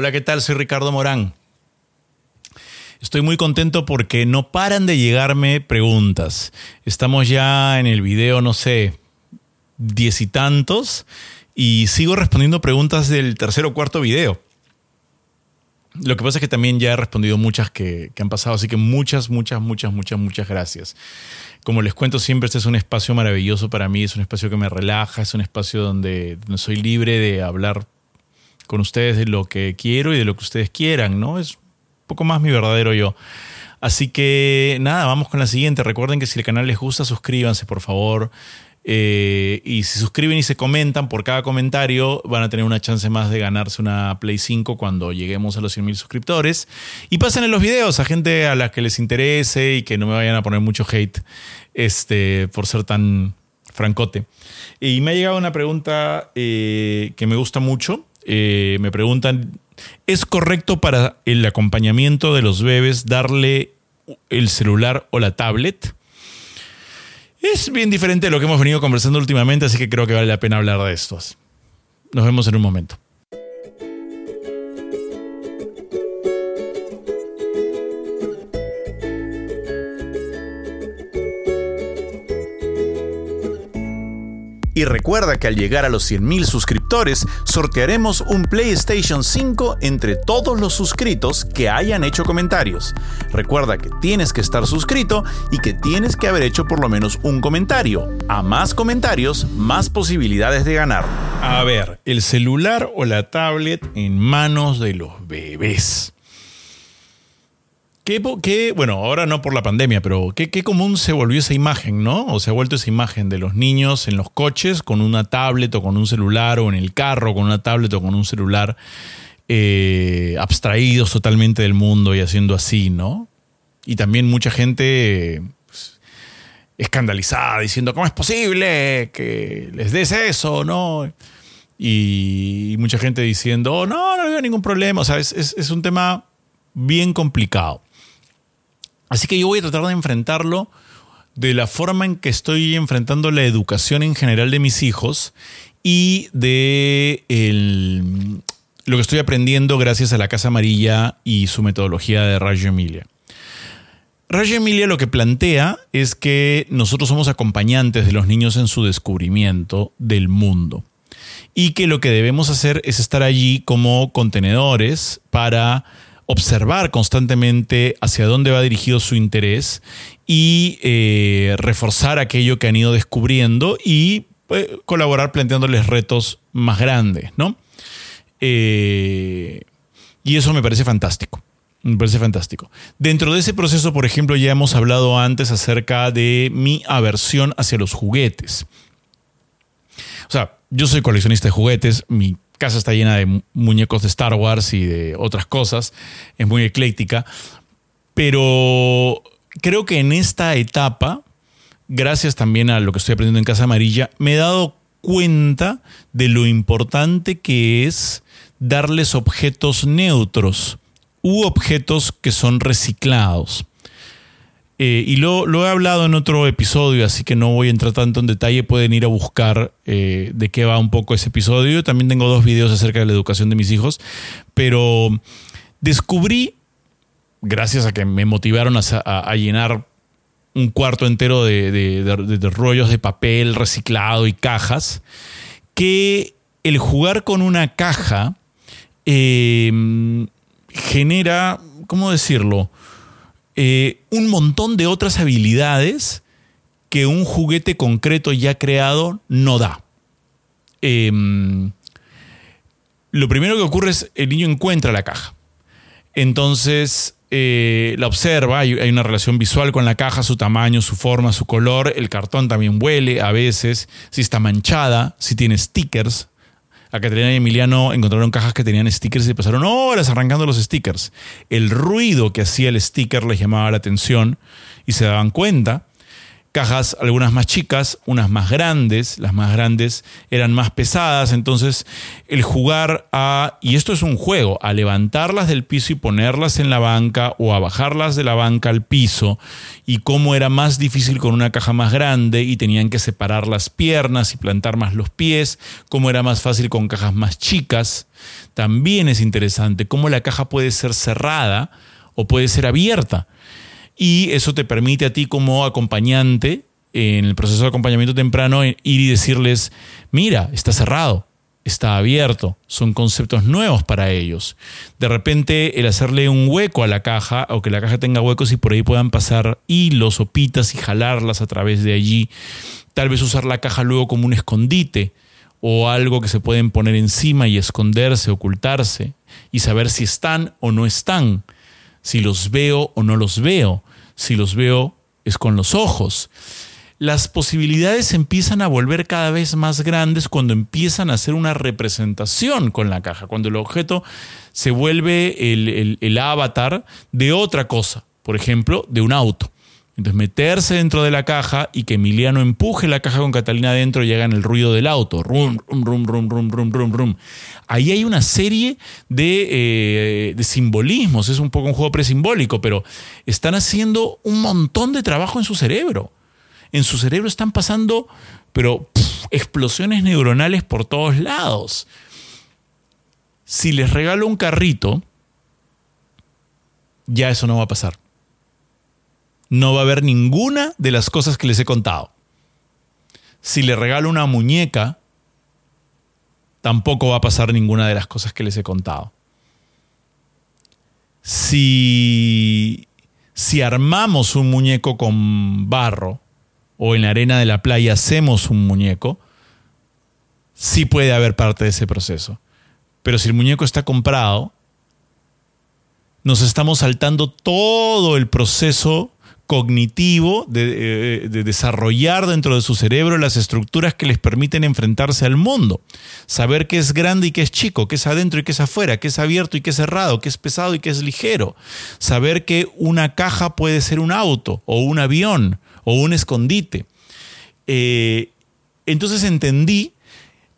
Hola, ¿qué tal? Soy Ricardo Morán. Estoy muy contento porque no paran de llegarme preguntas. Estamos ya en el video, no sé, diez y tantos, y sigo respondiendo preguntas del tercer o cuarto video. Lo que pasa es que también ya he respondido muchas que, han pasado, así que muchas, muchas, muchas, muchas, muchas gracias. Como les cuento siempre, este es un espacio maravilloso para mí, es un espacio que me relaja, es un espacio donde soy libre de hablar con ustedes de lo que quiero y de lo que ustedes quieran, ¿no? Es poco más mi verdadero yo. Así que nada, vamos con la siguiente. Recuerden que si el canal les gusta, suscríbanse, por favor. Eh, y si suscriben y se comentan por cada comentario, van a tener una chance más de ganarse una Play 5 cuando lleguemos a los 100.000 suscriptores. Y pasen en los videos a gente a la que les interese y que no me vayan a poner mucho hate este, por ser tan francote. Y me ha llegado una pregunta eh, que me gusta mucho. Eh, me preguntan ¿Es correcto para el acompañamiento de los bebés darle el celular o la tablet? Es bien diferente de lo que hemos venido conversando últimamente, así que creo que vale la pena hablar de estos. Nos vemos en un momento. Y recuerda que al llegar a los 100.000 suscriptores, sortearemos un PlayStation 5 entre todos los suscritos que hayan hecho comentarios. Recuerda que tienes que estar suscrito y que tienes que haber hecho por lo menos un comentario. A más comentarios, más posibilidades de ganar. A ver, el celular o la tablet en manos de los bebés. Qué, bueno, ahora no por la pandemia, pero qué, común se volvió esa imagen, ¿no? O se ha vuelto esa imagen de los niños en los coches con una tablet o con un celular, o en el carro con una tablet o con un celular, eh, abstraídos totalmente del mundo y haciendo así, ¿no? Y también mucha gente pues, escandalizada, diciendo, ¿cómo es posible que les des eso, no? Y, mucha gente diciendo, oh, no, no había ningún problema. O sea, es un tema bien complicado. Así que yo voy a tratar de enfrentarlo de la forma en que estoy enfrentando la educación en general de mis hijos y de lo que estoy aprendiendo gracias a la Casa Amarilla y su metodología de Rayo Emilia. Rayo Emilia lo que plantea es que nosotros somos acompañantes de los niños en su descubrimiento del mundo y que lo que debemos hacer es estar allí como contenedores para observar constantemente hacia dónde va dirigido su interés y eh, reforzar aquello que han ido descubriendo y pues, colaborar planteándoles retos más grandes, ¿no? Eh, y eso me parece fantástico. Me parece fantástico. Dentro de ese proceso, por ejemplo, ya hemos hablado antes acerca de mi aversión hacia los juguetes. O sea, yo soy coleccionista de juguetes, mi casa está llena de muñecos de Star Wars y de otras cosas, es muy ecléctica, pero creo que en esta etapa, gracias también a lo que estoy aprendiendo en Casa Amarilla, me he dado cuenta de lo importante que es darles objetos neutros u objetos que son reciclados. Eh, y lo, he hablado en otro episodio, así que no voy a entrar tanto en detalle. Pueden ir a buscar eh, de qué va un poco ese episodio. También tengo dos videos acerca de la educación de mis hijos. Pero descubrí, gracias a que me motivaron a, llenar un cuarto entero de, rollos de papel reciclado y cajas, que el jugar con una caja eh, genera, ¿cómo decirlo? Eh, un montón de otras habilidades que un juguete concreto ya creado no da. Em, lo primero que ocurre es el niño encuentra la caja. Entonces eh, la observa, hay, hay, una relación visual con la caja, su tamaño, su forma, su color. El cartón también huele a veces, si está manchada, si tiene stickers. A Caterina y Emiliano encontraron cajas que tenían stickers y pasaron horas arrancando los stickers. El ruido que hacía el sticker les llamaba la atención y se daban cuenta. Cajas, algunas más chicas, unas más grandes, las más grandes eran más pesadas, entonces el jugar a, y esto es un juego, a levantarlas del piso y ponerlas en la banca o a bajarlas de la banca al piso, y cómo era más difícil con una caja más grande y tenían que separar las piernas y plantar más los pies, cómo era más fácil con cajas más chicas, también es interesante, cómo la caja puede ser cerrada o puede ser abierta y eso te permite a ti como acompañante en el proceso de acompañamiento temprano ir y decirles, mira, está cerrado, está abierto, son conceptos nuevos para ellos. De repente el hacerle un hueco a la caja o que la caja tenga huecos y por ahí puedan pasar hilos o pitas y jalarlas a través de allí. Tal vez usar la caja luego como un escondite o algo que se pueden poner encima y esconderse, ocultarse y saber si están o no están, si los veo o no los veo si los veo es con los ojos. Las posibilidades empiezan a volver cada vez más grandes cuando empiezan a hacer una representación con la caja, cuando el objeto se vuelve el, avatar de otra cosa, por ejemplo, de un auto. Entonces meterse dentro de la caja y que Emiliano empuje la caja con Catalina adentro y hagan el ruido del auto. Rum, rum, rum, rum, rum, rum, rum, rum. Ahí hay una serie de, eh, de simbolismos. Es un poco un juego presimbólico, pero están haciendo un montón de trabajo en su cerebro. En su cerebro están pasando, pero explosiones neuronales por todos lados. Si les regalo un carrito, ya eso no va a pasar no va a haber ninguna de las cosas que les he contado. Si le regalo una muñeca, tampoco va a pasar ninguna de las cosas que les he contado. Si, si armamos un muñeco con barro o en la arena de la playa hacemos un muñeco, sí puede haber parte de ese proceso. Pero si el muñeco está comprado, nos estamos saltando todo el proceso cognitivo eh, de, desarrollar dentro de su cerebro las estructuras que les permiten enfrentarse al mundo. Saber qué es grande y qué es chico, qué es adentro y qué es afuera, qué es abierto y qué es cerrado, qué es pesado y qué es ligero. Saber que una caja puede ser un auto o un avión o un escondite. Eh, entonces entendí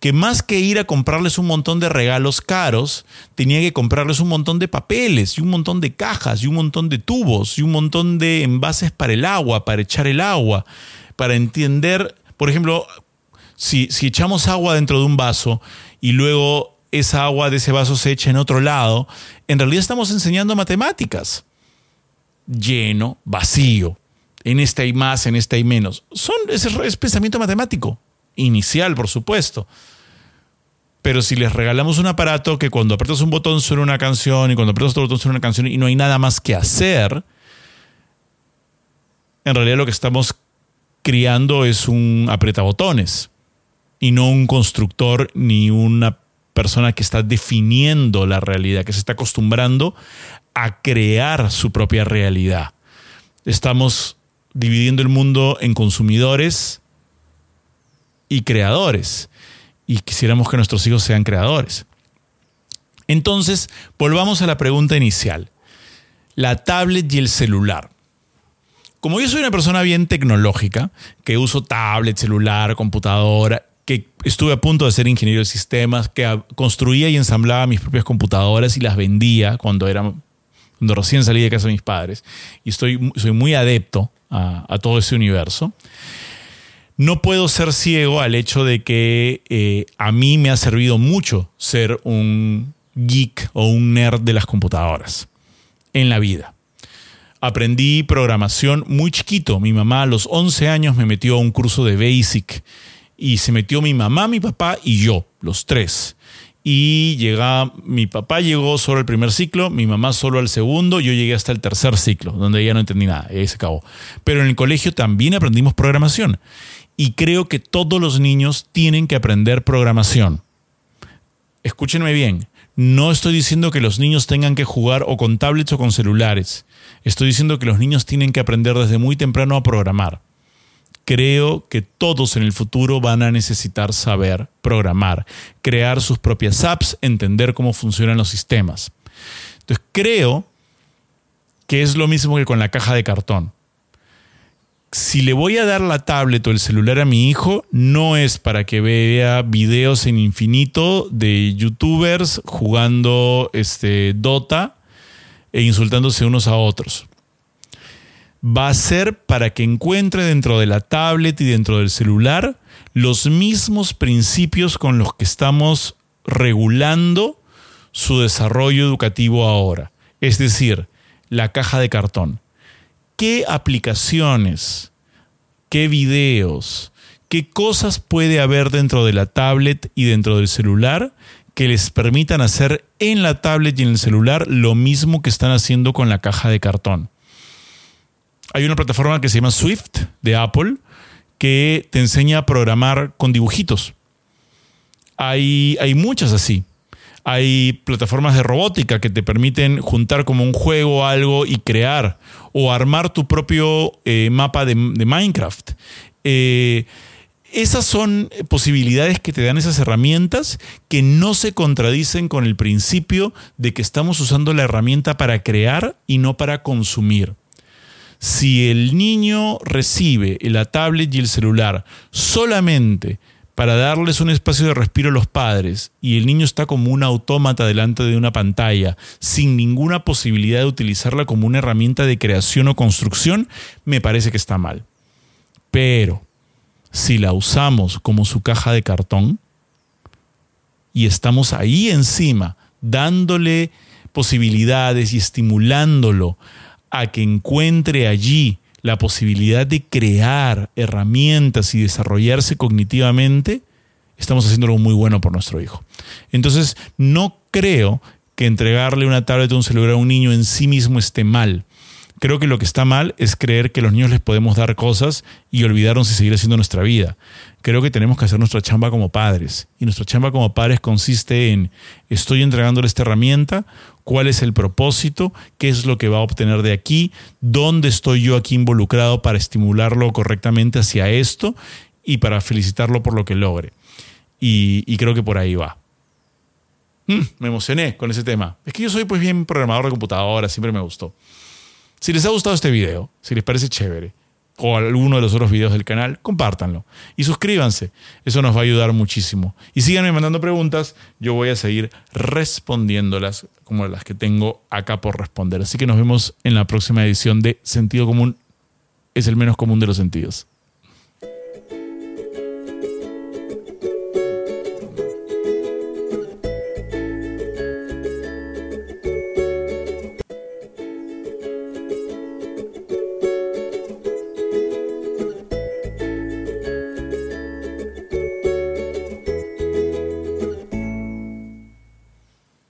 que más que ir a comprarles un montón de regalos caros, tenía que comprarles un montón de papeles y un montón de cajas y un montón de tubos y un montón de envases para el agua, para echar el agua, para entender, por ejemplo, si, si echamos agua dentro de un vaso y luego esa agua de ese vaso se echa en otro lado, en realidad estamos enseñando matemáticas. Lleno, vacío. En esta hay más, en esta hay menos. Son, es pensamiento matemático inicial, por supuesto. Pero si les regalamos un aparato que cuando aprietas un botón suena una canción y cuando aprietas otro botón suena una canción y no hay nada más que hacer, en realidad lo que estamos criando es un apretabotones y no un constructor ni una persona que está definiendo la realidad, que se está acostumbrando a crear su propia realidad. Estamos dividiendo el mundo en consumidores y creadores. Y quisiéramos que nuestros hijos sean creadores. Entonces, volvamos a la pregunta inicial. La tablet y el celular. Como yo soy una persona bien tecnológica, que uso tablet, celular, computadora, que estuve a punto de ser ingeniero de sistemas, que construía y ensamblaba mis propias computadoras y las vendía cuando era cuando recién salí de casa de mis padres, y estoy, soy muy adepto a, a todo ese universo no puedo ser ciego al hecho de que eh, a mí me ha servido mucho ser un geek o un nerd de las computadoras en la vida. Aprendí programación muy chiquito. Mi mamá a los 11 años me metió a un curso de Basic y se metió mi mamá, mi papá y yo, los tres. Y llega, mi papá llegó solo al primer ciclo, mi mamá solo al segundo, yo llegué hasta el tercer ciclo, donde ya no entendí nada, y ahí se acabó. Pero en el colegio también aprendimos programación y creo que todos los niños tienen que aprender programación. Escúchenme bien, no estoy diciendo que los niños tengan que jugar o con tablets o con celulares. Estoy diciendo que los niños tienen que aprender desde muy temprano a programar. Creo que todos en el futuro van a necesitar saber programar, crear sus propias apps, entender cómo funcionan los sistemas. Entonces creo que es lo mismo que con la caja de cartón si le voy a dar la tablet o el celular a mi hijo, no es para que vea videos en infinito de youtubers jugando este, Dota e insultándose unos a otros. Va a ser para que encuentre dentro de la tablet y dentro del celular los mismos principios con los que estamos regulando su desarrollo educativo ahora. Es decir, la caja de cartón qué aplicaciones, qué videos, qué cosas puede haber dentro de la tablet y dentro del celular que les permitan hacer en la tablet y en el celular lo mismo que están haciendo con la caja de cartón. Hay una plataforma que se llama Swift de Apple que te enseña a programar con dibujitos. Hay, hay muchas así. Hay plataformas de robótica que te permiten juntar como un juego algo y crear o armar tu propio eh, mapa de, Minecraft. Eh, esas son posibilidades que te dan esas herramientas que no se contradicen con el principio de que estamos usando la herramienta para crear y no para consumir. Si el niño recibe la tablet y el celular solamente para darles un espacio de respiro a los padres y el niño está como un autómata delante de una pantalla sin ninguna posibilidad de utilizarla como una herramienta de creación o construcción, me parece que está mal. Pero si la usamos como su caja de cartón y estamos ahí encima dándole posibilidades y estimulándolo a que encuentre allí la posibilidad de crear herramientas y desarrollarse cognitivamente, estamos haciendo algo muy bueno por nuestro hijo. Entonces, no creo que entregarle una tablet o un celular a un niño en sí mismo esté mal. Creo que lo que está mal es creer que a los niños les podemos dar cosas y olvidarnos y seguir haciendo nuestra vida. Creo que tenemos que hacer nuestra chamba como padres. Y nuestra chamba como padres consiste en, estoy entregándole esta herramienta, cuál es el propósito, qué es lo que va a obtener de aquí, dónde estoy yo aquí involucrado para estimularlo correctamente hacia esto y para felicitarlo por lo que logre. Y, creo que por ahí va. Mm, me emocioné con ese tema. Es que yo soy pues bien programador de computadora, siempre me gustó. Si les ha gustado este video, si les parece chévere, o alguno de los otros videos del canal, compártanlo y suscríbanse. Eso nos va a ayudar muchísimo. Y síganme mandando preguntas, yo voy a seguir respondiéndolas como las que tengo acá por responder. Así que nos vemos en la próxima edición de Sentido Común es el menos común de los sentidos.